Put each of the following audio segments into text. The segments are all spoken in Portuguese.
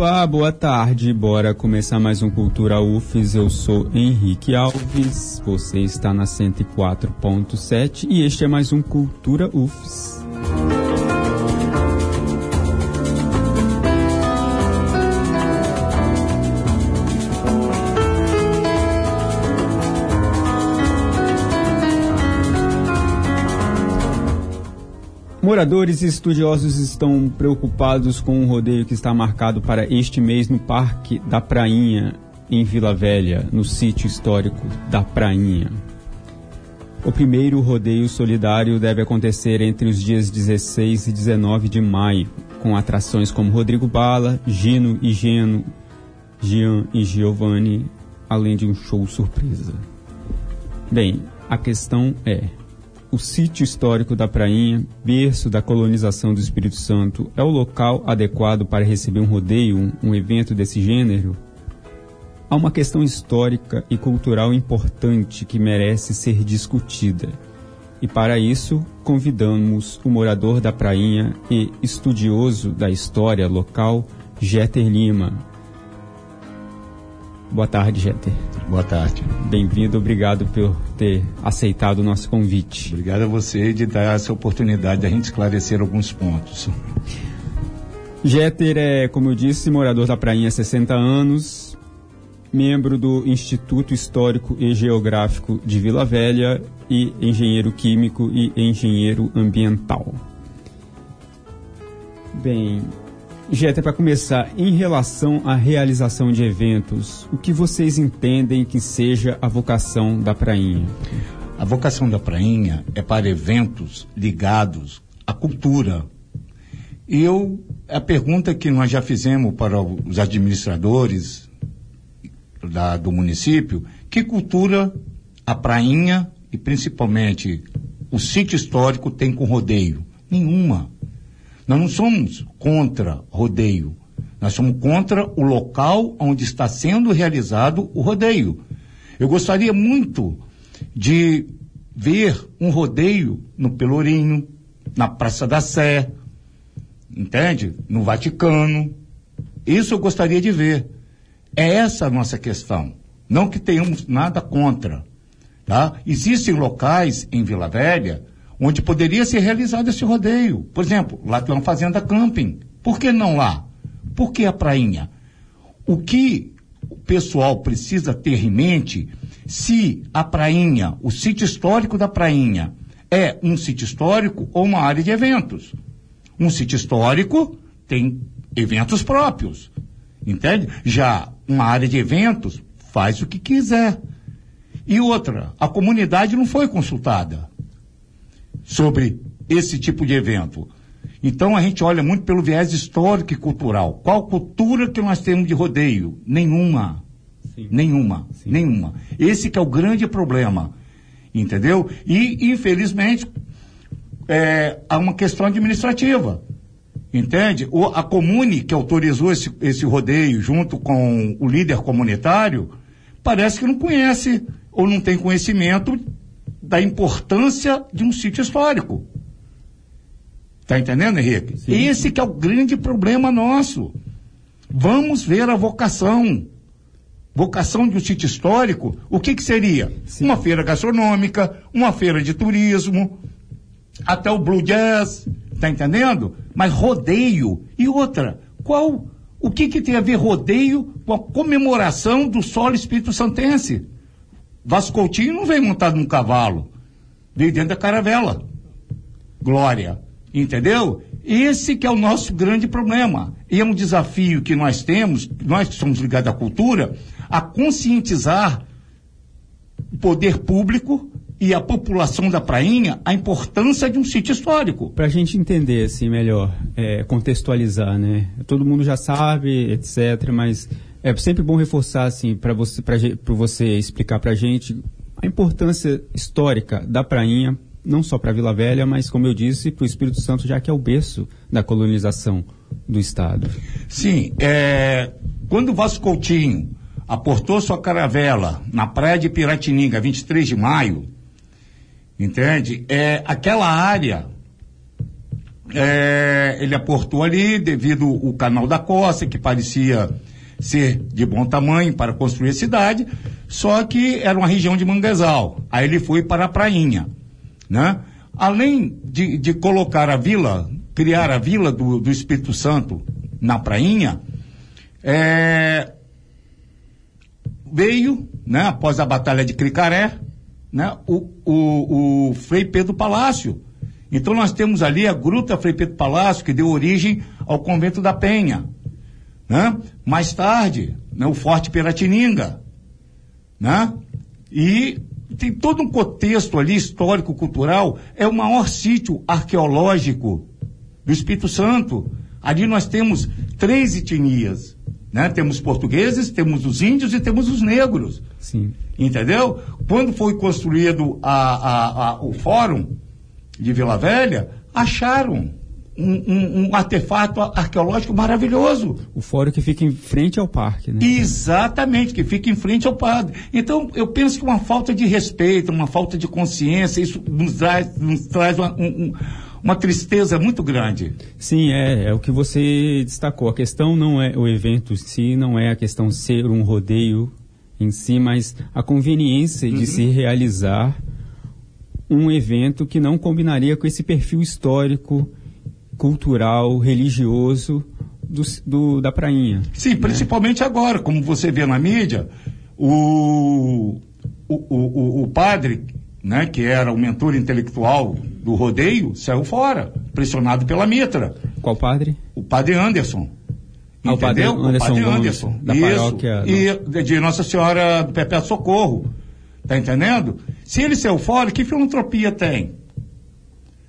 Opa, boa tarde. Bora começar mais um Cultura UFES. Eu sou Henrique Alves. Você está na 104.7 e este é mais um Cultura UFES. Moradores e estudiosos estão preocupados com um rodeio que está marcado para este mês no Parque da Prainha, em Vila Velha, no sítio histórico da Prainha. O primeiro rodeio solidário deve acontecer entre os dias 16 e 19 de maio, com atrações como Rodrigo Bala, Gino e Geno, Gian e Giovanni, além de um show surpresa. Bem, a questão é: o sítio histórico da Prainha, berço da colonização do Espírito Santo, é o local adequado para receber um rodeio, um, evento desse gênero? Há uma questão histórica e cultural importante que merece ser discutida. E para isso, convidamos o morador da Prainha e estudioso da história local, Jeter Lima, Boa tarde, Jeter. Boa tarde. Bem-vindo, obrigado por ter aceitado o nosso convite. Obrigado a você de dar essa oportunidade de a gente esclarecer alguns pontos. Jeter é, como eu disse, morador da Prainha há 60 anos, membro do Instituto Histórico e Geográfico de Vila Velha e engenheiro químico e engenheiro ambiental. Bem, Jeta, para começar, em relação à realização de eventos, o que vocês entendem que seja a vocação da Prainha? A vocação da Prainha é para eventos ligados à cultura. E eu, a pergunta que nós já fizemos para os administradores da, do município, que cultura a Prainha e principalmente o sítio histórico tem com rodeio? Nenhuma. Nós não somos contra rodeio. Nós somos contra o local onde está sendo realizado o rodeio. Eu gostaria muito de ver um rodeio no Pelourinho, na Praça da Sé, entende? No Vaticano. Isso eu gostaria de ver. É essa a nossa questão. Não que tenhamos nada contra. Tá? Existem locais em Vila Velha onde poderia ser realizado esse rodeio. Por exemplo, lá tem uma fazenda camping. Por que não lá? Por que a prainha? O que o pessoal precisa ter em mente se a prainha, o sítio histórico da prainha, é um sítio histórico ou uma área de eventos. Um sítio histórico tem eventos próprios. Entende? Já uma área de eventos faz o que quiser. E outra, a comunidade não foi consultada sobre esse tipo de evento. Então a gente olha muito pelo viés histórico e cultural. Qual cultura que nós temos de rodeio? Nenhuma. Sim. Nenhuma. Sim. Nenhuma. Esse que é o grande problema. Entendeu? E, infelizmente, é, há uma questão administrativa. Entende? O, a comune que autorizou esse, esse rodeio junto com o líder comunitário, parece que não conhece ou não tem conhecimento da importância de um sítio histórico. Está entendendo, Henrique? Sim. Esse que é o grande problema nosso. Vamos ver a vocação. Vocação de um sítio histórico, o que, que seria? Sim. Uma feira gastronômica, uma feira de turismo, até o Blue Jazz, tá entendendo? Mas rodeio. E outra, qual? O que, que tem a ver rodeio com a comemoração do solo espírito santense? Vasco Coutinho não veio montado num cavalo, veio dentro da caravela. Glória. Entendeu? Esse que é o nosso grande problema. E é um desafio que nós temos, nós que somos ligados à cultura, a conscientizar o poder público e a população da prainha a importância de um sítio histórico. Para a gente entender assim melhor, é, contextualizar, né? Todo mundo já sabe, etc. Mas é sempre bom reforçar, assim, para você, você explicar para a gente a importância histórica da prainha, não só para Vila Velha, mas, como eu disse, para o Espírito Santo, já que é o berço da colonização do Estado. Sim, é, quando o Vasco Coutinho aportou sua caravela na praia de Piratininga, 23 de maio, entende? É, aquela área é, ele aportou ali devido o canal da costa, que parecia ser de bom tamanho para construir a cidade, só que era uma região de manguezal. Aí ele foi para a prainha, né? Além de, de colocar a vila, criar a vila do, do Espírito Santo na prainha, é, veio, né, após a Batalha de Cricaré, né, o, o, o Frei Pedro Palácio. Então nós temos ali a Gruta Frei Pedro Palácio, que deu origem ao Convento da Penha. Né? Mais tarde, né, o Forte Piratininga. Né? E tem todo um contexto ali histórico-cultural, é o maior sítio arqueológico do Espírito Santo. Ali nós temos três etnias. Né? Temos portugueses, temos os índios e temos os negros. Sim. Entendeu? Quando foi construído a, a, a, o fórum de Vila Velha, acharam um, um, um, artefato arqueológico maravilhoso. O fórum que fica em frente ao parque, né? Exatamente, que fica em frente ao parque. Então, eu penso que uma falta de respeito, uma falta de consciência, isso nos traz, nos traz uma, um, uma tristeza muito grande. Sim, é, é o que você destacou. A questão não é o evento em si, não é a questão ser um rodeio em si, mas a conveniência uhum. de se realizar um evento que não combinaria com esse perfil histórico, cultural, religioso do, do da prainha. Sim, né? principalmente agora, como você vê na mídia, o, o, o, o padre né, que era o mentor intelectual do rodeio, saiu fora, pressionado pela Mitra. Qual padre? O padre Anderson. Ah, entendeu? O padre Anderson, o padre Anderson. da Isso. paróquia. E de Nossa Senhora do Perpétuo Socorro. Tá entendendo? Se ele saiu fora, que filantropia tem?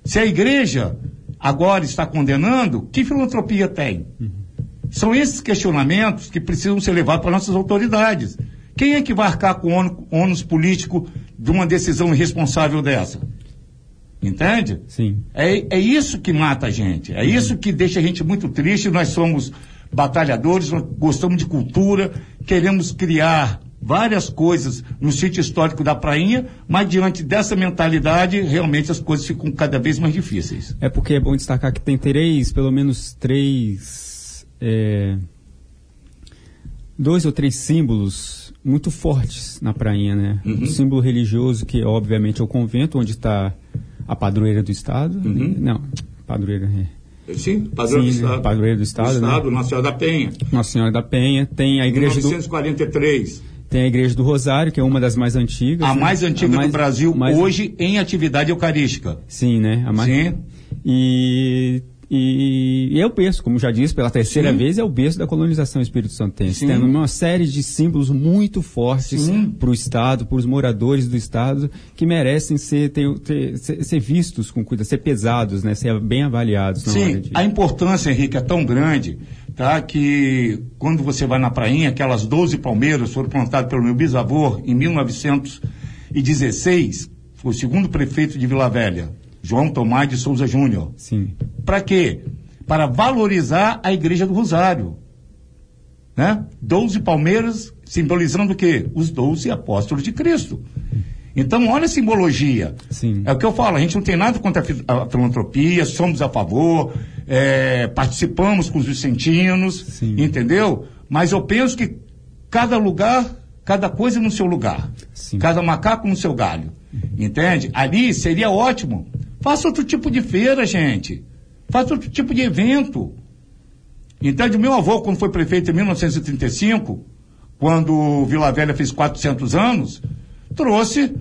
Se a igreja agora está condenando, que filantropia tem? Uhum. São esses questionamentos que precisam ser levados para nossas autoridades. Quem é que vai arcar com o ônus político de uma decisão irresponsável dessa? Entende? Sim. É, é isso que mata a gente. É isso que deixa a gente muito triste. Nós somos batalhadores, nós gostamos de cultura, queremos criar várias coisas no sítio histórico da Prainha, mas diante dessa mentalidade, realmente as coisas ficam cada vez mais difíceis. É porque é bom destacar que tem três, pelo menos três, é, dois ou três símbolos muito fortes na prainha, né? Uhum. símbolo religioso que obviamente é o convento onde está a padroeira do estado. Uhum. Não, padroeira é. Sim, padroeira Sim, do Estado. Padroeira do Estado, do estado né? Nossa Senhora da Penha. Nossa Senhora da Penha. Tem a igreja 1943. do... Tem a igreja do Rosário, que é uma das mais antigas. A né? mais antiga a mais, do Brasil, mais... hoje em atividade eucarística. Sim, né? A mais... Sim. E e, e é o berço, como já disse, pela terceira Sim. vez, é o berço da colonização espírito santense. Tem uma série de símbolos muito fortes para o Estado, para os moradores do Estado, que merecem ser, ter, ter, ser, ser, vistos com cuidado, ser pesados, né, ser bem avaliados. Sim, a importância, Henrique, é tão grande tá, que quando você vai na prainha, aquelas 12 palmeiras foram plantadas pelo meu bisavô em 1916, foi o segundo prefeito de Vila Velha João Tomás de Souza Júnior. Sim. Para quê? Para valorizar a Igreja do Rosário. Né? Doze palmeiras simbolizando o quê? Os doze apóstolos de Cristo. Então, olha a simbologia. Sim. É o que eu falo, a gente não tem nada contra a filantropia, somos a favor, é, participamos com os vicentinos, Sim. entendeu? Mas eu penso que cada lugar, cada coisa no seu lugar. Sim. Cada macaco no seu galho. Entende? Ali seria ótimo Faça outro tipo de feira, gente. Faça outro tipo de evento. Entende? Meu avô, quando foi prefeito em 1935, quando Vila Velha fez 400 anos, trouxe,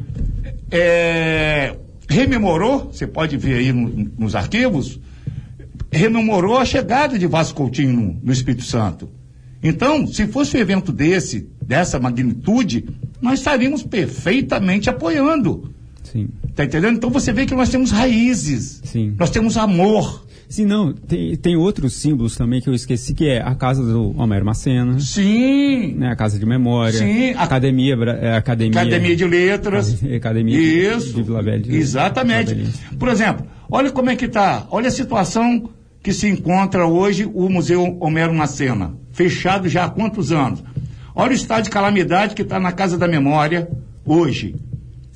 é, rememorou, você pode ver aí no, nos arquivos, rememorou a chegada de Vasco Coutinho no, no Espírito Santo. Então, se fosse um evento desse, dessa magnitude, nós estaríamos perfeitamente apoiando. Sim. Tá entendendo? Então você vê que nós temos raízes. Sim. Nós temos amor. Sim, não, tem, tem outros símbolos também que eu esqueci, que é a casa do Homero Macena. Sim. Né, a casa de memória. Sim. A... Academia, é, academia, academia de letras. Academia Isso. de Vila Velha. Exatamente. Por exemplo, olha como é que está. Olha a situação que se encontra hoje o Museu Homero Macena. Fechado já há quantos anos? Olha o estado de calamidade que está na Casa da Memória hoje.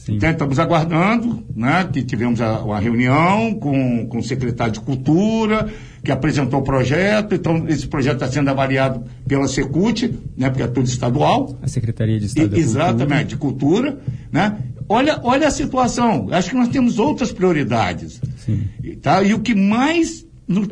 Então, estamos aguardando, né, que tivemos a, uma reunião com, com o secretário de Cultura, que apresentou o projeto, então esse projeto está sendo avaliado pela Secult, né, porque é tudo estadual. A Secretaria de Estado e, Exatamente, de Cultura, né? Olha, olha a situação, acho que nós temos outras prioridades. Sim. Tá? E o que mais nos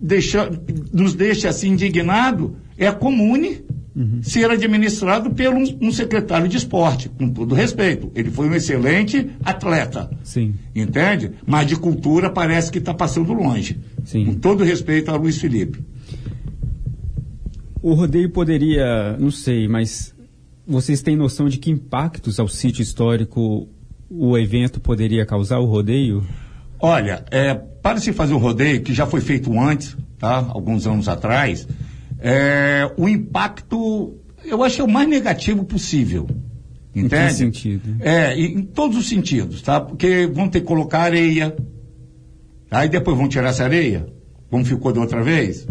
deixa, nos deixa assim indignado é a comune uhum. ser administrado por um, um, secretário de esporte, com todo respeito. Ele foi um excelente atleta. Sim. Entende? Mas de cultura parece que está passando longe. Sim. Com todo respeito a Luiz Felipe. O rodeio poderia, não sei, mas vocês têm noção de que impactos ao sítio histórico o evento poderia causar, o rodeio? Olha, é, para se fazer o rodeio, que já foi feito antes, tá? alguns anos atrás, é, o impacto, eu acho que é o mais negativo possível. Entende? Em que sentido? É, em todos os sentidos, tá? Porque vão ter que colocar areia, aí depois vão tirar essa areia, como ficou da outra vez.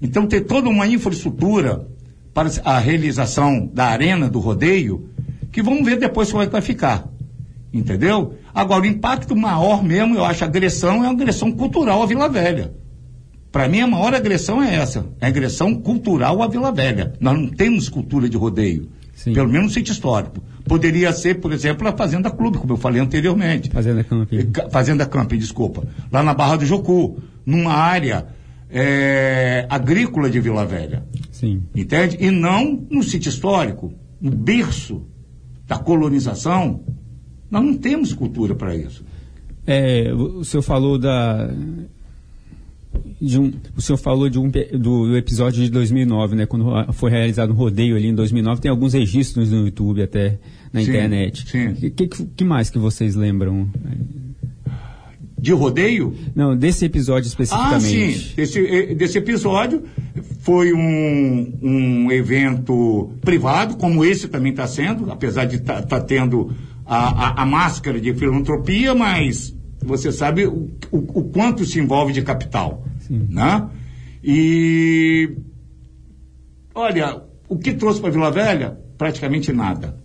Então, ter toda uma infraestrutura para a realização da arena do rodeio, que vamos ver depois como é que vai ficar. Entendeu? Agora, o impacto maior mesmo, eu acho, a agressão é a agressão cultural à Vila Velha. Para mim, a maior agressão é essa, é a agressão cultural à Vila Velha. Nós não temos cultura de rodeio. Sim. Pelo menos no sítio histórico. Poderia ser, por exemplo, a Fazenda Clube, como eu falei anteriormente. Fazenda Camping. Fazenda Camping, desculpa. Lá na Barra do Jocu, numa área é, agrícola de Vila Velha. Sim. Entende? E não no sítio histórico, no berço da colonização. Nós não temos cultura para isso. É, o senhor falou da um, o senhor falou de um, do, do, episódio de 2009, né? Quando foi realizado um rodeio ali em 2009, tem alguns registros no YouTube até na sim, internet. Sim. O que, que, mais que vocês lembram? De rodeio? Não, desse episódio especificamente. Ah, sim. Desse, desse episódio foi um, um evento privado, como esse também está sendo, apesar de estar tá, tá tendo a, a, a máscara de filantropia, mas você sabe o, o, o quanto se envolve de capital. Sim. Né? E olha, o que trouxe para Vila Velha? Praticamente nada.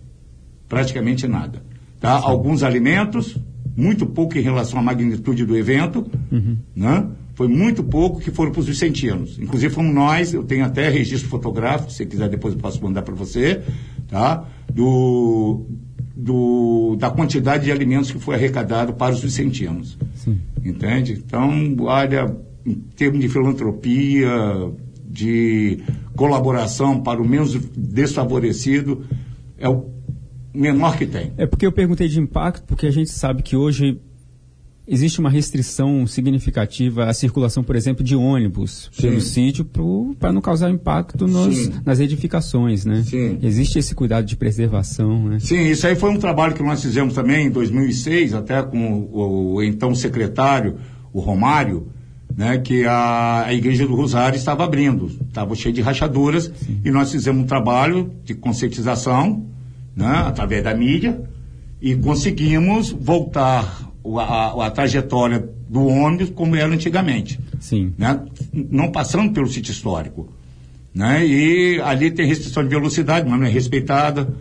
Praticamente nada. Tá? Alguns alimentos, muito pouco em relação à magnitude do evento, uhum. né? Foi muito pouco que foram para os vicentinos. Inclusive fomos nós, eu tenho até registro fotográfico, se quiser depois eu posso mandar para você, tá? Do, do, da quantidade de alimentos que foi arrecadado para os vicentinos. Sim. Entende? Então, olha, em termos de filantropia, de colaboração para o menos desfavorecido, é o menor que tem. É porque eu perguntei de impacto, porque a gente sabe que hoje existe uma restrição significativa à circulação, por exemplo, de ônibus Sim. pelo sítio para não causar impacto nos, nas edificações, né? Sim. Existe esse cuidado de preservação, né? Sim, isso aí foi um trabalho que nós fizemos também em 2006, até com o, o então secretário, o Romário, né, que a, a Igreja do Rosário estava abrindo, estava cheio de rachaduras, Sim. e nós fizemos um trabalho de conscientização, né, através da mídia, e conseguimos voltar a, a, trajetória do ônibus como era antigamente. Sim. Né? Não passando pelo sítio histórico. Né? E ali tem restrição de velocidade, mas não é respeitada.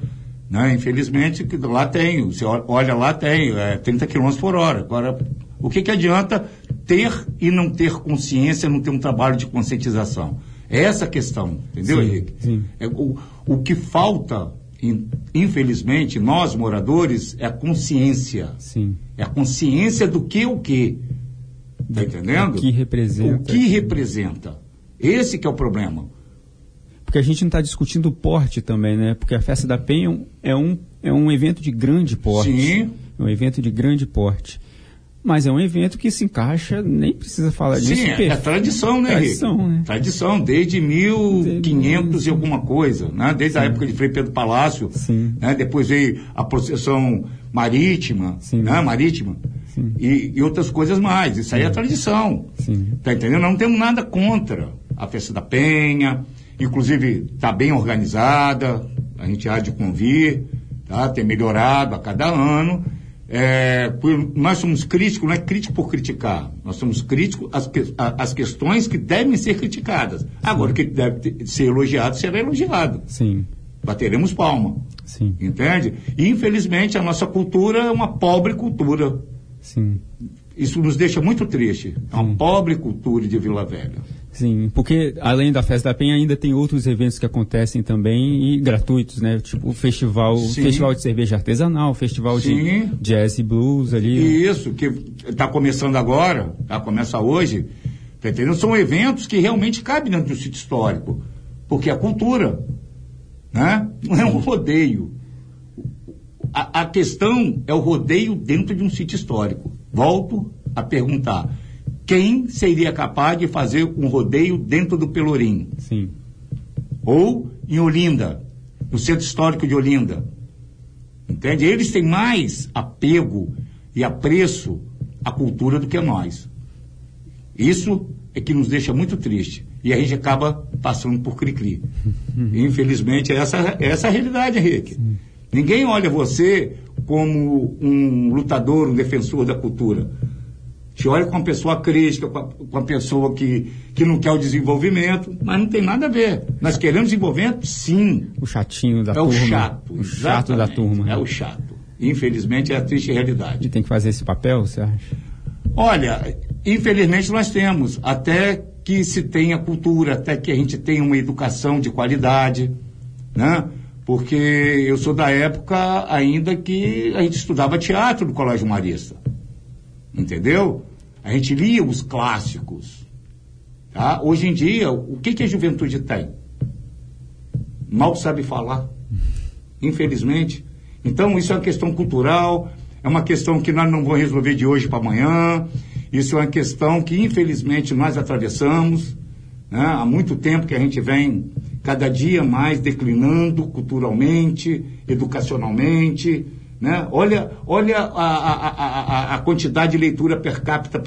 Né? Infelizmente, lá tem, você olha lá, tem é, 30 km por hora. Agora, o que, que adianta ter e não ter consciência, não ter um trabalho de conscientização? É essa a questão, entendeu, sim, Henrique? Sim. É, o, o que falta infelizmente, nós moradores, é a consciência. Sim. É a consciência do que o que. Está entendendo? O que representa. O que representa. Esse que é o problema. Porque a gente não está discutindo o porte também, né? Porque a festa da Penha é um, é um evento de grande porte. Sim. É um evento de grande porte. Mas é um evento que se encaixa, nem precisa falar Sim, disso. Sim, é, tradição, né, Tradição, Henrique? né? Tradição, desde 1500 e alguma coisa, né? Desde Sim. a época de Frei Pedro Palácio, Sim. né? Depois veio a procissão marítima, Sim. né? Marítima. Sim. E, e, outras coisas mais. Isso aí é tradição. Sim. Tá entendendo? Não temos nada contra a festa da Penha, inclusive está bem organizada, a gente há de convir, tá? Tem melhorado a cada ano. É, nós somos críticos, não é crítico por criticar, nós somos críticos às, às questões que devem ser criticadas. Agora, o que deve ser elogiado será elogiado. Sim. Bateremos palma. Sim. Entende? E, infelizmente, a nossa cultura é uma pobre cultura. Sim. Isso nos deixa muito triste. É uma Sim. pobre cultura de Vila Velha. Sim, porque além da Festa da Penha ainda tem outros eventos que acontecem também e gratuitos, né? Tipo o festival, festival de cerveja artesanal, festival Sim. de jazz e blues ali. Isso, que está começando agora, tá? começa hoje. Tá entendendo? São eventos que realmente cabem dentro do sítio histórico. Porque a cultura, né? Não é um rodeio. A, a questão é o rodeio dentro de um sítio histórico. Volto a perguntar quem seria capaz de fazer um rodeio dentro do Pelourinho? Sim. Ou em Olinda, no centro histórico de Olinda. Entende? Eles têm mais apego e apreço à cultura do que nós. Isso é que nos deixa muito triste. E a gente acaba passando por cri-cri. Infelizmente, essa, essa é a realidade, Henrique. Sim. Ninguém olha você como um lutador, um defensor da cultura te olha com uma pessoa crítica, com, uma pessoa que, que não quer o desenvolvimento, mas não tem nada a ver. Nós queremos desenvolvimento, sim. O chatinho da é turma. É o chato. O chato da turma. É o chato. Infelizmente, é a triste realidade. E tem que fazer esse papel, você acha? Olha, infelizmente nós temos, até que se tenha cultura, até que a gente tenha uma educação de qualidade, né? Porque eu sou da época ainda que a gente estudava teatro no Colégio Marista. Entendeu? A gente lia os clássicos. Tá? Hoje em dia, o que, que a juventude tem? Mal sabe falar. Infelizmente. Então, isso é uma questão cultural, é uma questão que nós não vamos resolver de hoje para amanhã. Isso é uma questão que, infelizmente, nós atravessamos. Né? Há muito tempo que a gente vem cada dia mais declinando culturalmente, educacionalmente. Né? Olha, olha a, a, a, a quantidade de leitura per capita,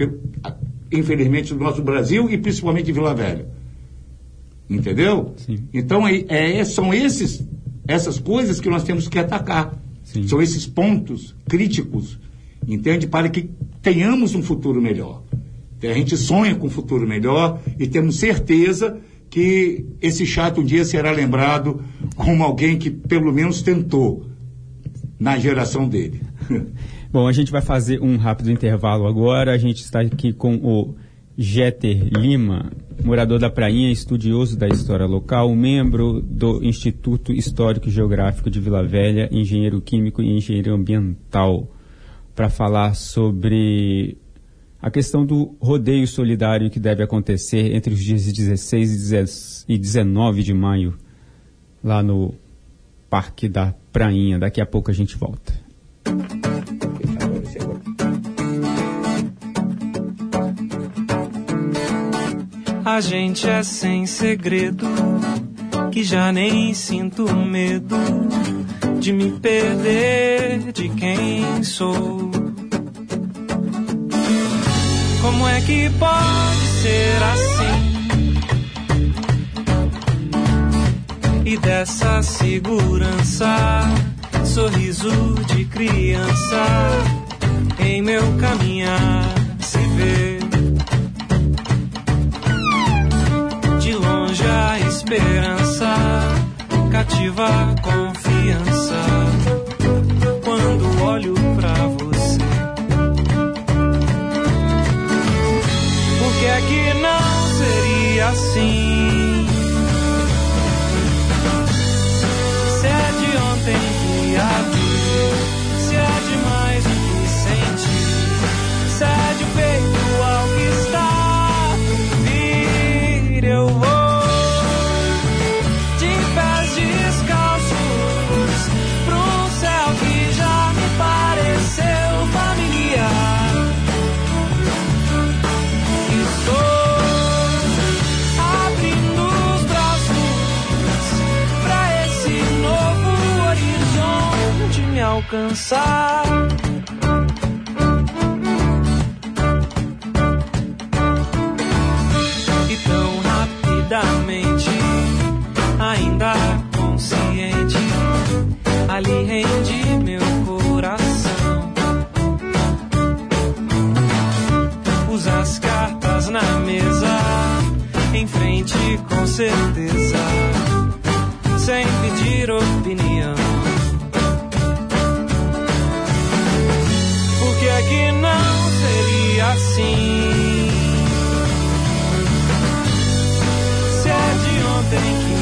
infelizmente, do nosso Brasil e principalmente de Vila Velha. Entendeu? Sim. Então, é, é, são esses, essas coisas que nós temos que atacar. Sim. São esses pontos críticos, entende? Para que tenhamos um futuro melhor. A gente sonha com um futuro melhor e temos certeza que esse chato um dia será lembrado como alguém que pelo menos tentou na geração dele. Bom, a gente vai fazer um rápido intervalo agora. A gente está aqui com o Jeter Lima, morador da Prainha, estudioso da história local, membro do Instituto Histórico e Geográfico de Vila Velha, engenheiro químico e engenheiro ambiental, para falar sobre a questão do rodeio solidário que deve acontecer entre os dias 16 e 19 de maio, lá no Parque da Prainha. Daqui a pouco a gente volta. A gente é sem segredo, que já nem sinto medo de me perder de quem sou. Como é que pode ser assim? E dessa segurança, sorriso de criança em meu caminhar se vê. De longe a esperança cativa confiança quando olho pra você. Por que é que não seria assim? Alcançar. E tão rapidamente, ainda consciente, ali rende meu coração. Pus as cartas na mesa, em frente com certeza, sem pedir opinião. Assim. Se é de ontem que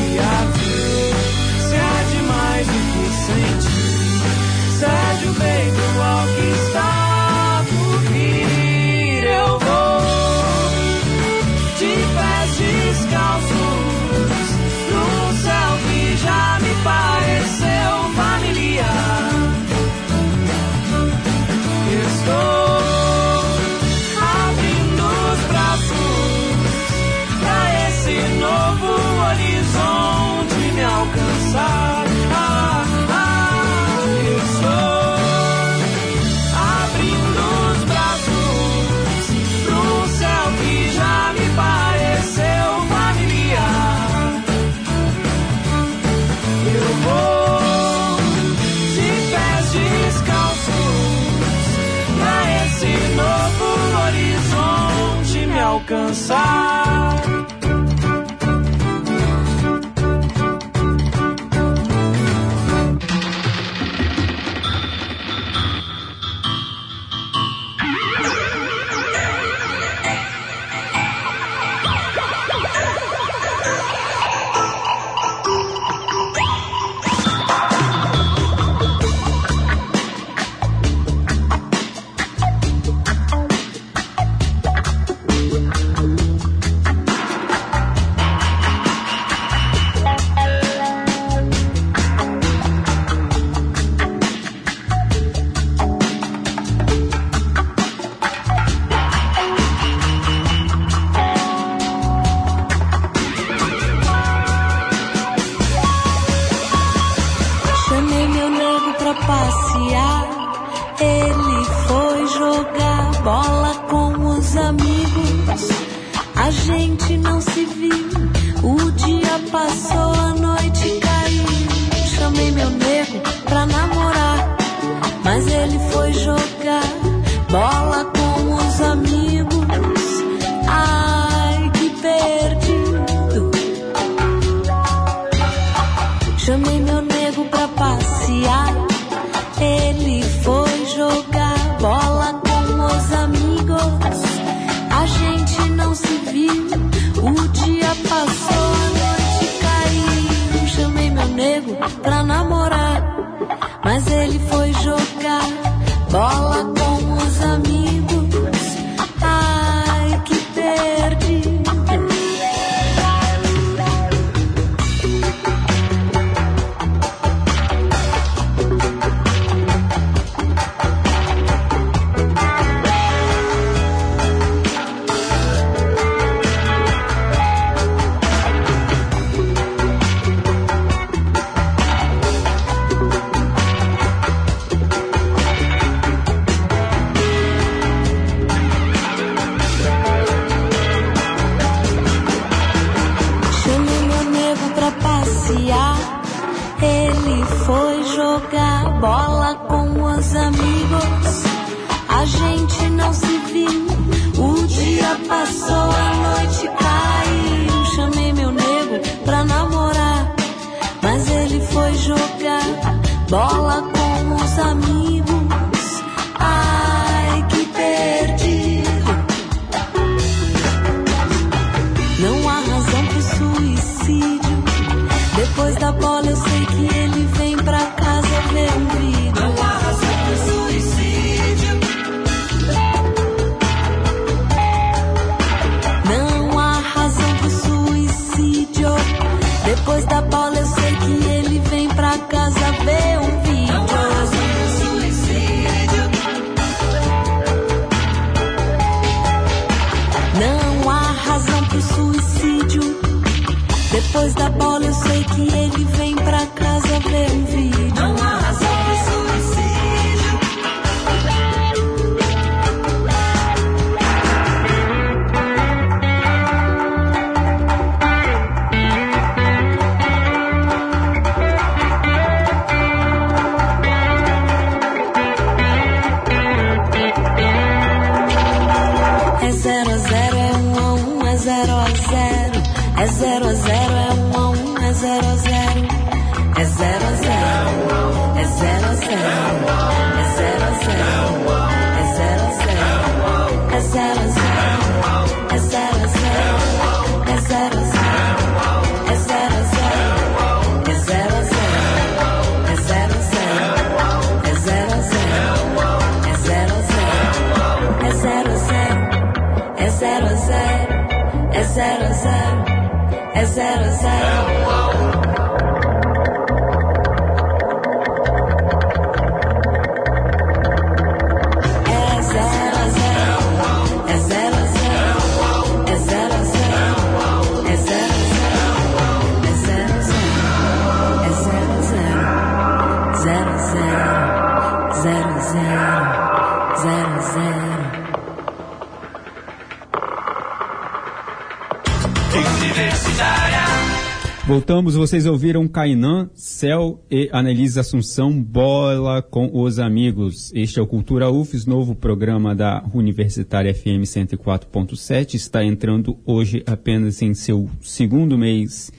Voltamos, vocês ouviram Kainan, Céu e Anelise Assunção, Bola com os Amigos. Este é o Cultura UFES, novo programa da Universitária FM 104.7. Está entrando hoje apenas em seu segundo mês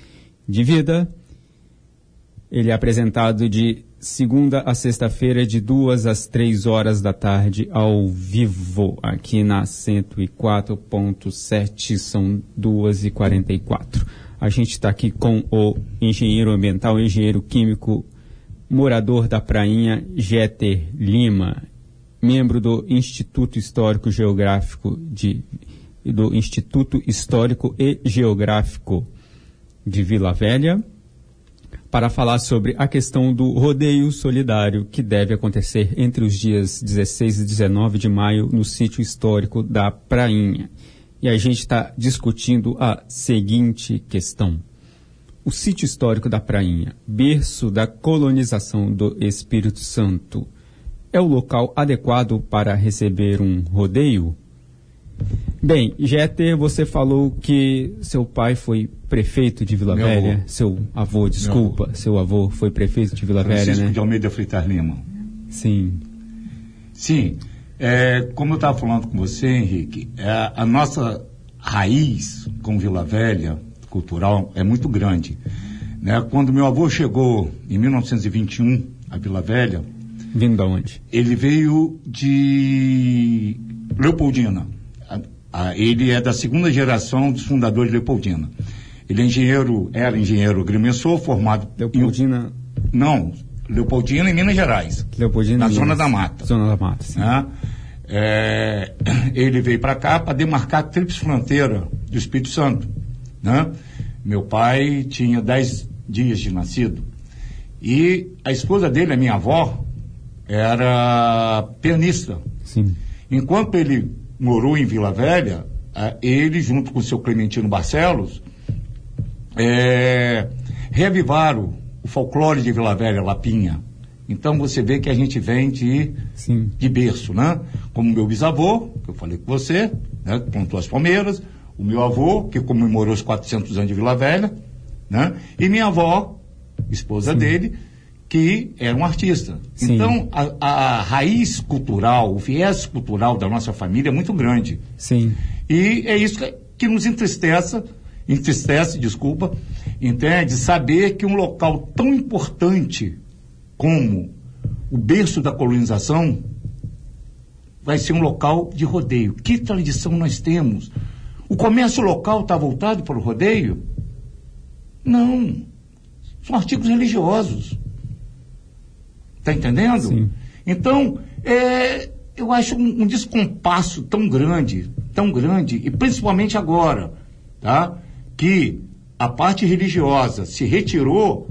de vida. Ele é apresentado de segunda a sexta-feira, de duas às três horas da tarde, ao vivo, aqui na 104.7, são duas e quarenta e quatro. A gente está aqui com o engenheiro ambiental, engenheiro químico, morador da Prainha, Jeter Lima, membro do Instituto Histórico Geográfico de do Instituto Histórico e Geográfico de Vila Velha, para falar sobre a questão do rodeio solidário que deve acontecer entre os dias 16 e 19 de maio no sítio histórico da Prainha e a gente está discutindo a seguinte questão. O sítio histórico da Prainha, berço da colonização do Espírito Santo, é o local adequado para receber um rodeio? Bem, Jeter, você falou que seu pai foi prefeito de Vila Meu Velha. avô. Seu avô, desculpa. Seu avô foi prefeito de Vila Francisco Velha, né? de Almeida Freitas Lima. Sim. Sim, é, como eu estava falando com você, Henrique, é, a nossa raiz com Vila Velha, cultural, é muito grande. Né? Quando meu avô chegou em 1921 a Vila Velha, Vindo da onde? ele veio de Leopoldina. A- a- ele é da segunda geração dos fundadores de Leopoldina. Ele é engenheiro, era engenheiro agrimensor, formado Leopoldina. em... Não, Leopoldina em Minas Gerais. Leopoldina Na Minas. Zona da Mata. Zona da Mata, sim. né? É, ele veio para cá para demarcar a tríplice fronteira do Espírito Santo. Né? Meu pai tinha 10 dias de nascido. E a esposa dele, a minha avó, era pianista. Sim. Enquanto ele morou em Vila Velha, ele, junto com o seu Clementino Barcelos, eh, reavivaram o folclore de Vila Velha, Lapinha. Então você vê que a gente vem de, Sim. de berço, né? Como meu bisavô, que eu falei com você, né? que plantou as palmeiras, o meu avô, que comemorou os 400 anos de Vila Velha, né? E minha avó, esposa dele, que era um artista. Sim. Então, a, a raiz cultural, o viés cultural da nossa família é muito grande. Sim. E é isso que, que nos entristece, entristece, desculpa, entende? Saber que um local tão importante como o berço da colonização vai ser um local de rodeio. Que tradição nós temos? O comércio local está voltado para o rodeio? Não. São artigos religiosos. Está entendendo? Sim. Então, é, eu acho um, um descompasso tão grande, tão grande, e principalmente agora, tá? Que a parte religiosa se retirou,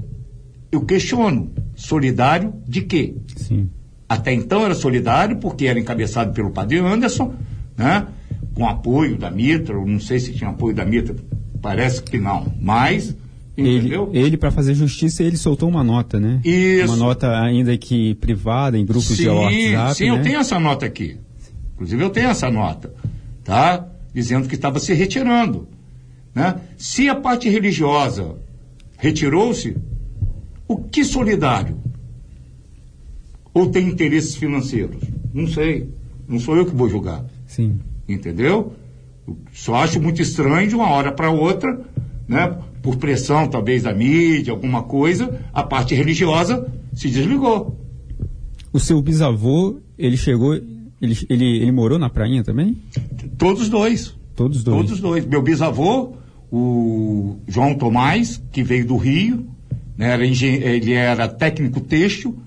eu questiono, solidário de quê? Sim. Até então era solidário porque era encabeçado pelo padre Anderson, né? Com apoio da Mitra, eu não sei se tinha apoio da Mitra, parece que não, mas, Ele, entendeu? ele para fazer justiça, ele soltou uma nota, né? Isso. Uma nota ainda que privada, em grupos de WhatsApp, Sim, né? eu tenho essa nota aqui. Inclusive eu tenho essa nota, tá? Dizendo que estava se retirando, né? Se a parte religiosa retirou-se, o que solidário? Ou tem interesses financeiros? Não sei. Não sou eu que vou julgar. Sim. Entendeu? Eu só acho muito estranho de uma hora para outra, né? Por pressão talvez da mídia, alguma coisa, a parte religiosa se desligou. O seu bisavô, ele chegou, ele, ele, ele morou na prainha também? Todos dois. Todos dois. Todos dois. Meu bisavô, o João Tomás, que veio do Rio, né, era ele era técnico têxtil,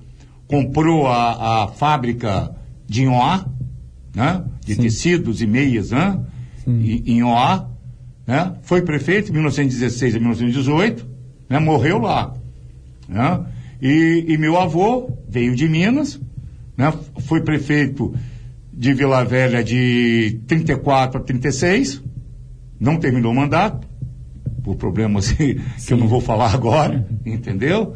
comprou a, a fábrica de Inhoá, né, de Sim. tecidos e meias, né, em em Inhoá, né, foi prefeito de 1916 a 1918, né, morreu lá. Né, e, e meu avô veio de Minas, né, foi prefeito de Vila Velha de 34 a 36, não terminou o mandato, por problemas que eu não vou falar agora, entendeu?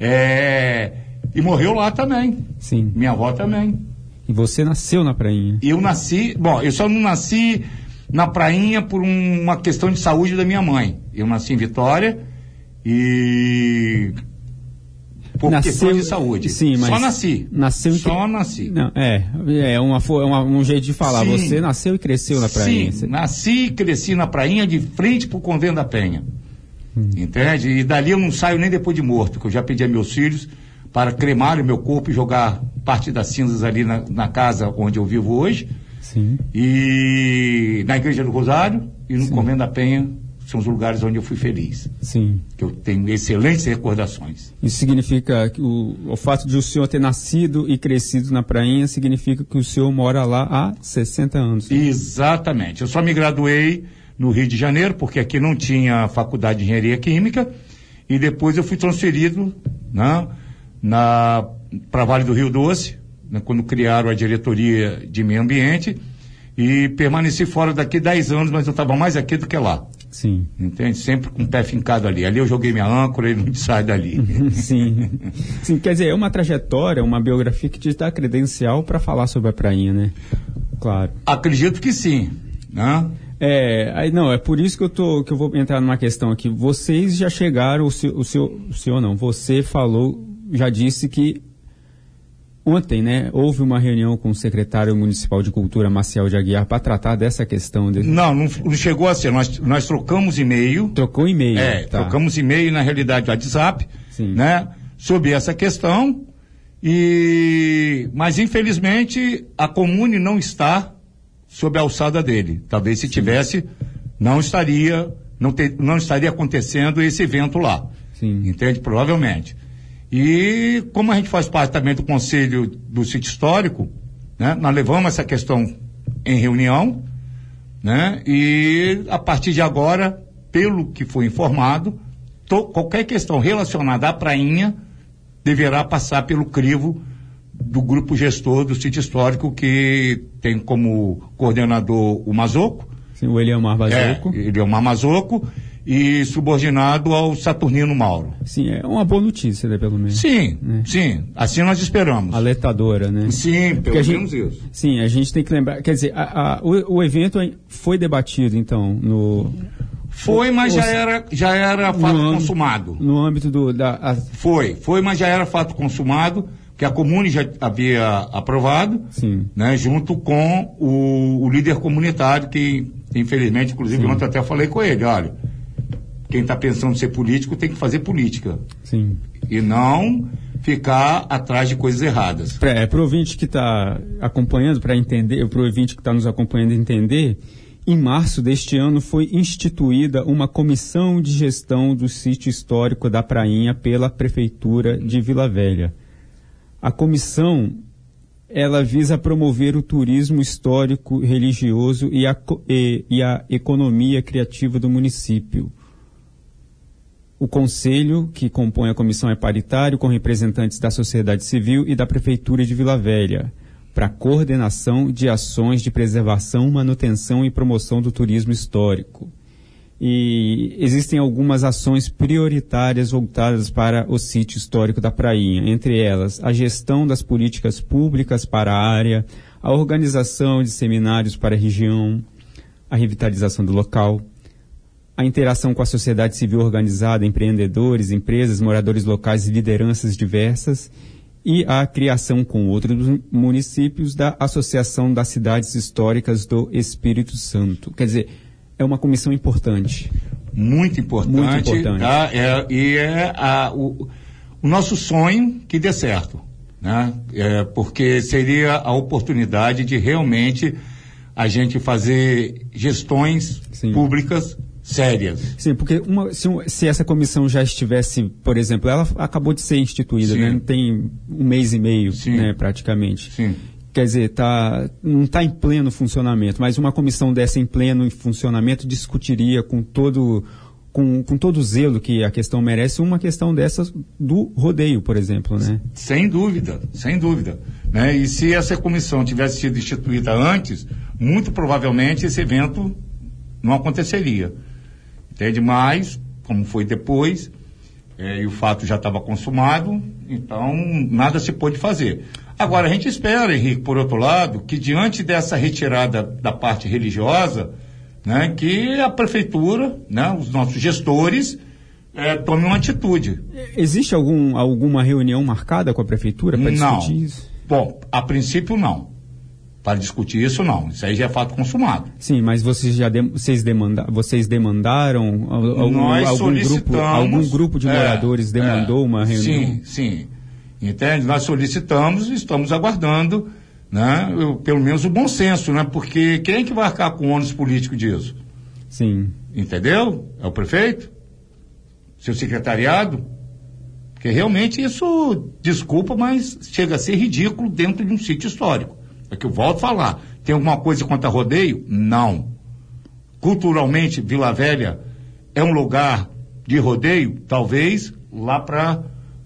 É, e morreu lá também. Sim. Minha avó também. E você nasceu na prainha? Eu nasci, bom, eu só não nasci na prainha por um- uma questão de saúde da minha mãe. Eu nasci em Vitória e por questão de saúde. Sim, mas Só nasci. Nasceu Só cre- nasci. Não, é, é uma, é uma- um jeito de falar. Sim. Você nasceu e cresceu na praia. Sim, nasci e cresci na prainha de frente pro convento da Penha. Entende? E dali eu não saio nem depois de morto, porque eu já pedi a meus filhos para cremar o meu corpo e jogar parte das cinzas ali na, na casa onde eu vivo hoje. Sim. E na Igreja do Rosário e no Convento da Penha são os lugares onde eu fui feliz. Sim. Que eu tenho excelentes recordações. Isso significa que o, o fato de o senhor ter nascido e crescido na prainha significa que o senhor mora lá há 60 anos. Exatamente. Eu só me graduei no Rio de Janeiro, porque aqui não tinha faculdade de engenharia química, e depois eu fui transferido né, na para Vale do Rio Doce, né, quando criaram a diretoria de meio ambiente, e permaneci fora daqui 10 anos, mas eu estava mais aqui do que lá. Sim. Entende? Sempre com o pé fincado ali. Ali eu joguei minha âncora e não sai dali. Sim. Sim, quer dizer, é uma trajetória, uma biografia que te dá credencial para falar sobre a prainha, né? Claro. Acredito que sim. Né? É, aí não, é por isso que eu tô que eu vou entrar numa questão aqui. Vocês já chegaram, o seu, o seu, o senhor não, você falou, já disse que ontem, né, houve uma reunião com o secretário municipal de cultura, Maciel de Aguiar, para tratar dessa questão. De... Não, não, não chegou a ser. Nós, nós trocamos e-mail. Trocou e-mail. É, tá. trocamos e-mail, na realidade, WhatsApp, Sim. né? Sobre essa questão. E, mas infelizmente a comune não está sob a alçada dele. Talvez se tivesse, não estaria, não, te- não estaria acontecendo esse evento lá. Sim. Entende? Provavelmente. E como a gente faz parte também do conselho do sítio histórico, né? Nós levamos essa questão em reunião, né? E a partir de agora, pelo que foi informado, to- qualquer questão relacionada à prainha deverá passar pelo crivo do grupo gestor do sítio histórico que tem como coordenador o Mazoco, Sim, o Eliamar Bazoco. é, o Mazoco e subordinado ao Saturnino Mauro. Sim, é uma boa notícia, né, pelo menos. Sim, sim, assim nós esperamos. Alertadora, né? Sim, Porque pelo menos gente, isso. Sim, a gente tem que lembrar. Quer dizer, a- a- o, o evento foi debatido, então, no, Foi, mas Ou já era, já era fato âmbito- consumado. no âmbito do. Da, a- Foi, foi, mas já era fato consumado, que a comune já havia aprovado, Sim. né, junto com o, o líder comunitário, que infelizmente, inclusive, ontem eu até falei com ele, olha, quem está pensando em ser político tem que fazer política. sim. E não ficar atrás de coisas erradas. Para o ouvinte que está acompanhando, para entender, para o ouvinte que está nos acompanhando entender, em março deste ano foi instituída uma comissão de gestão do sítio histórico da Prainha pela Prefeitura de Vila Velha. A comissão ela visa promover o turismo histórico, religioso e a, e- e a economia criativa do município. O conselho, que compõe a comissão, é paritário, com representantes da sociedade civil e da Prefeitura de Vila Velha, para coordenação de ações de preservação, manutenção e promoção do turismo histórico. E existem algumas ações prioritárias voltadas para o sítio histórico da Prainha, entre elas a gestão das políticas públicas para a área, a organização de seminários para a região, a revitalização do local, a interação com a sociedade civil organizada, empreendedores, empresas, moradores locais e lideranças diversas, e a criação com outros municípios da Associação das Cidades Históricas do Espírito Santo. Quer dizer, é uma comissão importante. Muito importante. Muito importante. tá? É, e é a- o, o nosso sonho que dê certo. Né? É, porque seria a oportunidade de realmente a gente fazer gestões Sim. públicas sérias. Sim, porque uma- se, se essa comissão já estivesse, por exemplo, ela acabou de ser instituída, Sim. né? Não tem um mês e meio, Sim. né, praticamente. Sim. Quer dizer, tá, não está em pleno funcionamento, mas uma comissão dessa em pleno funcionamento discutiria com todo, com, com todo o zelo que a questão merece uma questão dessas do rodeio, por exemplo, né? Sem dúvida, sem dúvida. Né? E se essa comissão tivesse sido instituída antes, muito provavelmente esse evento não aconteceria. Entende? Mas, como foi depois, eh, e o fato já estava consumado, então nada se pôde fazer. Agora, a gente espera, Henrique, por outro lado, que diante dessa retirada da parte religiosa, né, que a prefeitura, né, os nossos gestores, é, tomem uma atitude. Existe algum, alguma reunião marcada com a prefeitura para discutir isso? Bom, a princípio não. Para discutir isso, não. Isso aí já é fato consumado. Sim, mas vocês já dem- vocês, demanda, vocês demandaram al- algum, Nós algum grupo solicitamos. algum grupo de é, moradores demandou é, uma reunião? Sim, sim. Entende? Nós solicitamos e estamos aguardando, né, eu- pelo menos o bom senso, né? Porque quem é que vai arcar com o ônus político disso? Sim. Entendeu? É o prefeito? Seu secretariado? Porque realmente isso, desculpa, mas chega a ser ridículo dentro de um sítio histórico. É que eu volto a falar. Tem alguma coisa contra rodeio? Não. Culturalmente, Vila Velha é um lugar de rodeio? Talvez lá para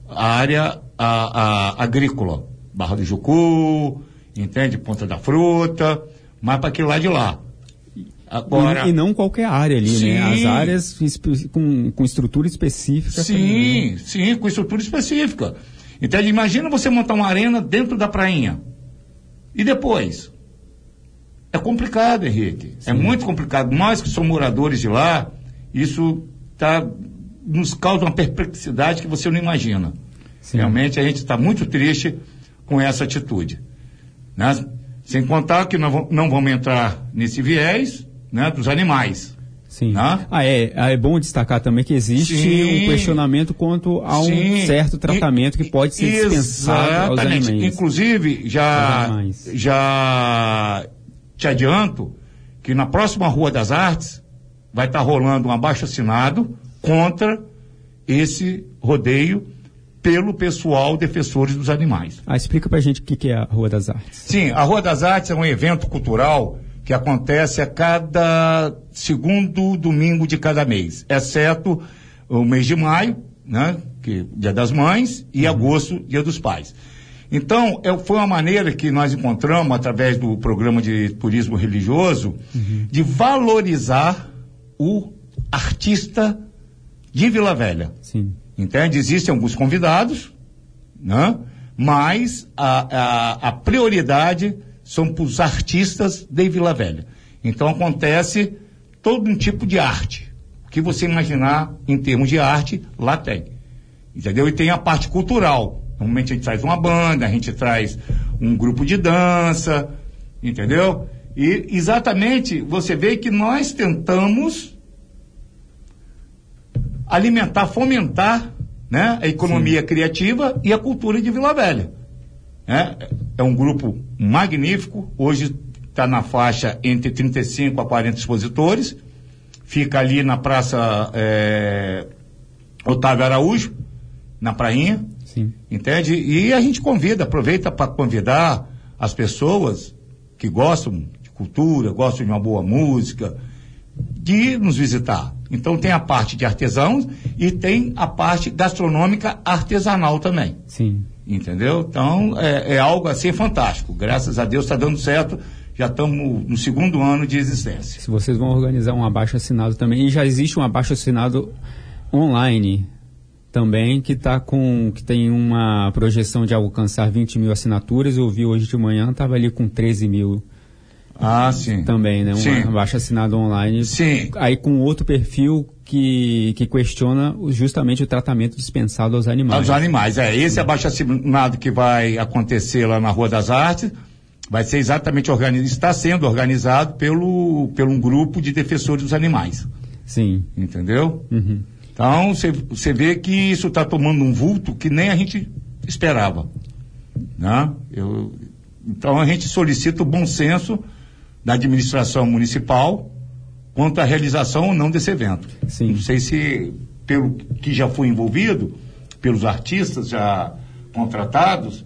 a área a- a- agrícola. Barra do Jucu, entende? Ponta da Fruta, mas para aquele lado de lá. Agora, E, e não qualquer área ali, Sim. né? As áreas com, com estrutura específica. também, né? Sim, sim, com estrutura específica. Então, imagina você montar uma arena dentro da prainha. E depois? É complicado, Henrique. É muito complicado. Nós que somos moradores de lá, isso tá, nos causa uma perplexidade que você não imagina. Sim. Realmente a gente está muito triste com essa atitude. né? Sem contar que va- não vamos entrar nesse viés né, dos animais. Sim. Né? Ah, é, ah, é bom destacar também que existe Sim. um questionamento quanto a um Sim. certo tratamento que pode ser dispensado aos Exatamente. animais. Inclusive, já, animais. já te adianto que na próxima Rua das Artes vai estar rolando um abaixo assinado contra esse rodeio pelo pessoal defensores dos animais. Ah, explica pra gente o que, que é a Rua das Artes. Sim, a Rua das Artes é um evento cultural que acontece a cada segundo domingo de cada mês, exceto o mês de maio, né, que Dia das Mães, e agosto, Dia dos Pais. Então, é- foi uma maneira que nós encontramos, através do programa de turismo religioso, de valorizar o artista de Vila Velha. Sim. Entende? Existem alguns convidados, né? mas a, a, a prioridade são para os artistas de Vila Velha. Então acontece todo um tipo de arte. O que você imaginar em termos de arte, lá tem. Entendeu? E tem a parte cultural. Normalmente a gente traz uma banda, a gente traz um grupo de dança, entendeu? E exatamente você vê que nós tentamos alimentar, fomentar né, a economia criativa e a cultura de Vila Velha. Né? É um grupo magnífico, hoje está na faixa entre 35 a 40 expositores, fica ali na Praça eh, Otávio Araújo, na Prainha, Sim. entende? E a gente convida, aproveita para convidar as pessoas que gostam de cultura, gostam de uma boa música, de nos visitar. Então tem a parte de artesãos e tem a parte gastronômica artesanal também. Sim. Entendeu? Então é, é algo assim fantástico. Graças a Deus está dando certo. Já estamos no segundo ano de existência. Se vocês vão organizar um abaixo assinado também. E já existe um abaixo assinado online também que tá com que tem uma projeção de alcançar 20 mil assinaturas. Eu vi hoje de manhã, estava ali com 13 mil Ah, sim. também, né? Um Sim. abaixo assinado online. Sim. Aí com outro perfil que, que questiona justamente o tratamento dispensado aos animais. Aos animais, é. Esse abaixo assinado que vai acontecer lá na Rua das Artes vai ser exatamente organizado, está sendo organizado pelo, pelo um grupo de defensores dos animais. Sim. Entendeu? Uhum. Então, você vê que isso está tomando um vulto que nem a gente esperava. Né? Eu, então, a gente solicita o bom senso da administração municipal quanto à realização ou não desse evento. Sim. Não sei se, pelo que já foi envolvido, pelos artistas já contratados,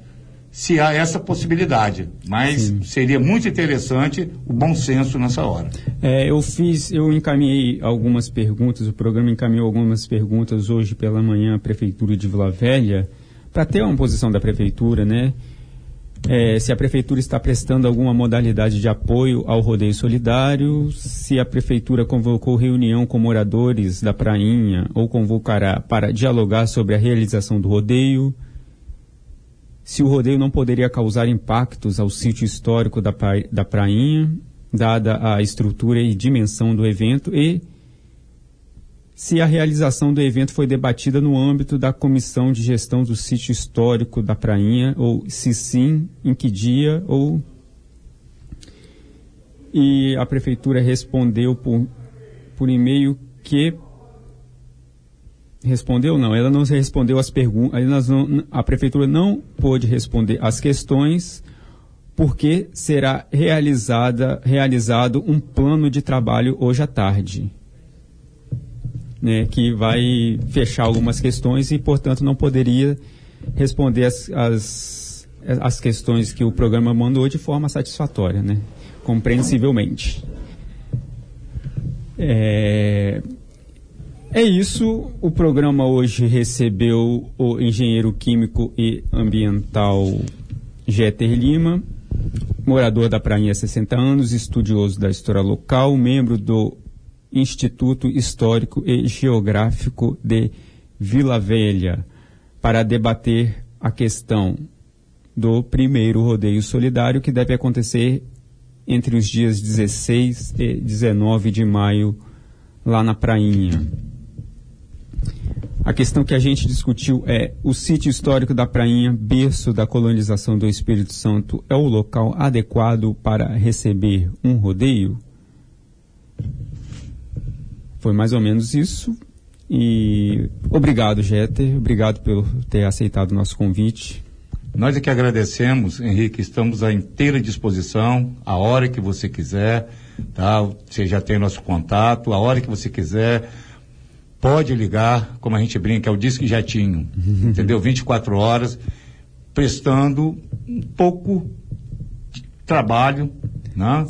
se há essa possibilidade. Mas Sim. seria muito interessante o bom senso nessa hora. É, eu fiz, eu encaminhei algumas perguntas, o programa encaminhou algumas perguntas hoje pela manhã à Prefeitura de Vila Velha, para ter uma posição da Prefeitura, né? É, se a Prefeitura está prestando alguma modalidade de apoio ao rodeio solidário, se a Prefeitura convocou reunião com moradores da Prainha ou convocará para dialogar sobre a realização do rodeio, se o rodeio não poderia causar impactos ao sítio histórico da, da Prainha, dada a estrutura e dimensão do evento e se a realização do evento foi debatida no âmbito da Comissão de Gestão do Sítio Histórico da Prainha, ou se sim, em que dia, ou. E a Prefeitura respondeu por, por e-mail que. Respondeu não, ela não respondeu as perguntas, a Prefeitura não pôde responder as questões porque será realizada, realizado um plano de trabalho hoje à tarde né, que vai fechar algumas questões e, portanto, não poderia responder as, as, as questões que o programa mandou de forma satisfatória, né, compreensivelmente. É, é isso. O programa hoje recebeu o engenheiro químico e ambiental Jeter Lima, morador da Prainha há 60 anos, estudioso da história local, membro do Instituto Histórico e Geográfico de Vila Velha, para debater a questão do primeiro rodeio solidário que deve acontecer entre os dias 16 e 19 de maio lá na Prainha. A questão que a gente discutiu é: o sítio histórico da Prainha, berço da colonização do Espírito Santo, é o local adequado para receber um rodeio? Foi mais ou menos isso. E obrigado, Jeter. Obrigado por ter aceitado o nosso convite. Nós é que agradecemos, Henrique. Estamos à inteira disposição, a hora que você quiser. Tá? Você já tem nosso contato, a hora que você quiser. Pode ligar, como a gente brinca, é o disque jatinho. entendeu? 24 horas, prestando um pouco de trabalho né?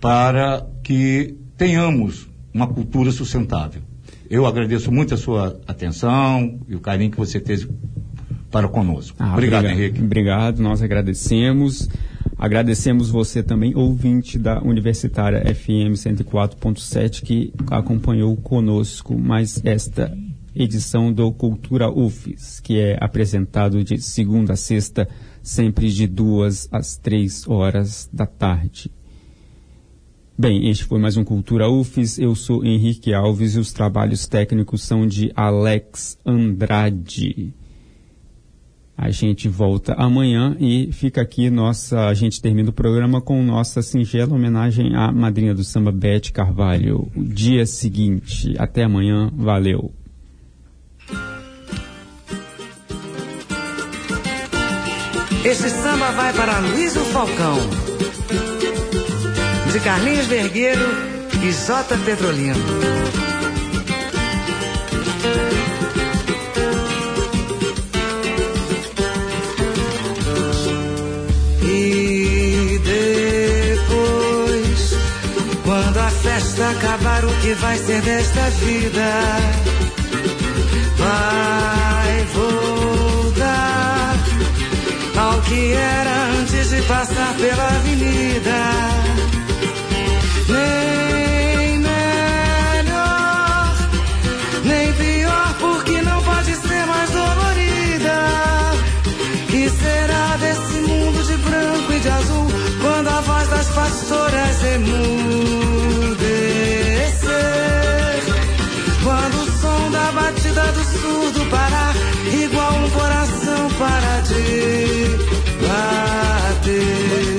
para que tenhamos uma cultura sustentável. Eu agradeço muito a sua atenção e o carinho que você teve para conosco. Ah, obrigado, obrigado, Henrique. Obrigado, nós agradecemos. Agradecemos você também, ouvinte da Universitária FM 104.7, que acompanhou conosco mais esta edição do Cultura UFES, que é apresentado de segunda a sexta, sempre de duas às três horas da tarde. Bem, este foi mais um Cultura UFES. Eu sou Henrique Alves e os trabalhos técnicos são de Alex Andrade. A gente volta amanhã e fica aqui nossa. A gente termina o programa com nossa singela homenagem à madrinha do samba Beth Carvalho. O dia seguinte. Até amanhã. Valeu. Esse samba vai para Luiz Falcão de Carlinhos Vergueiro e J. Petrolino. E depois, quando a festa acabar, o que vai ser desta vida? Vai voltar ao que era antes de passar pela avenida nem melhor, nem pior, porque não pode ser mais dolorida. Que será desse mundo de branco e de azul quando a voz das pastoras emudecer? Quando o som da batida do surdo parar, igual um coração para de bater.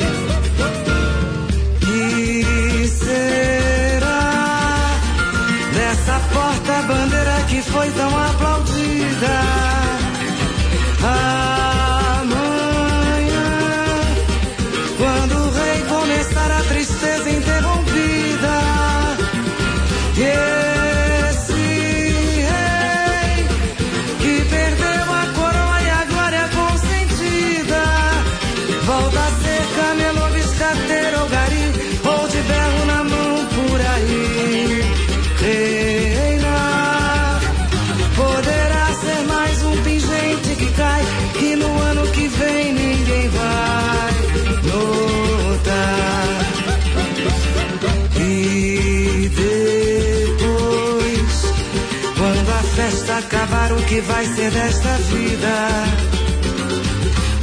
Que vai ser desta vida.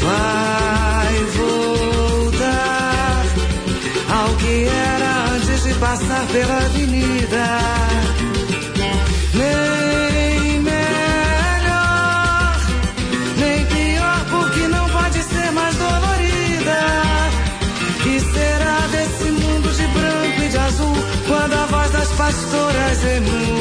Vai voltar ao que era passar pela avenida. Nem melhor, nem pior, porque não pode ser mais dolorida. Que será desse mundo de branco e de azul quando a voz das pastoras emudecer?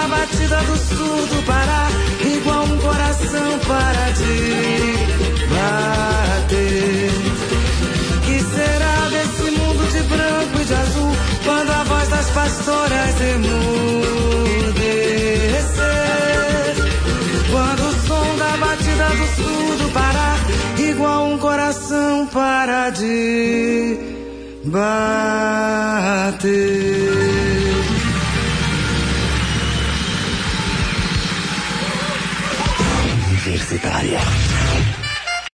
Da batida do surdo parar, igual um coração para de bater. Que será desse mundo de branco e de azul quando a voz das pastoras emudecer? Quando o som da batida do surdo parar, igual um coração para de bater. Universitária.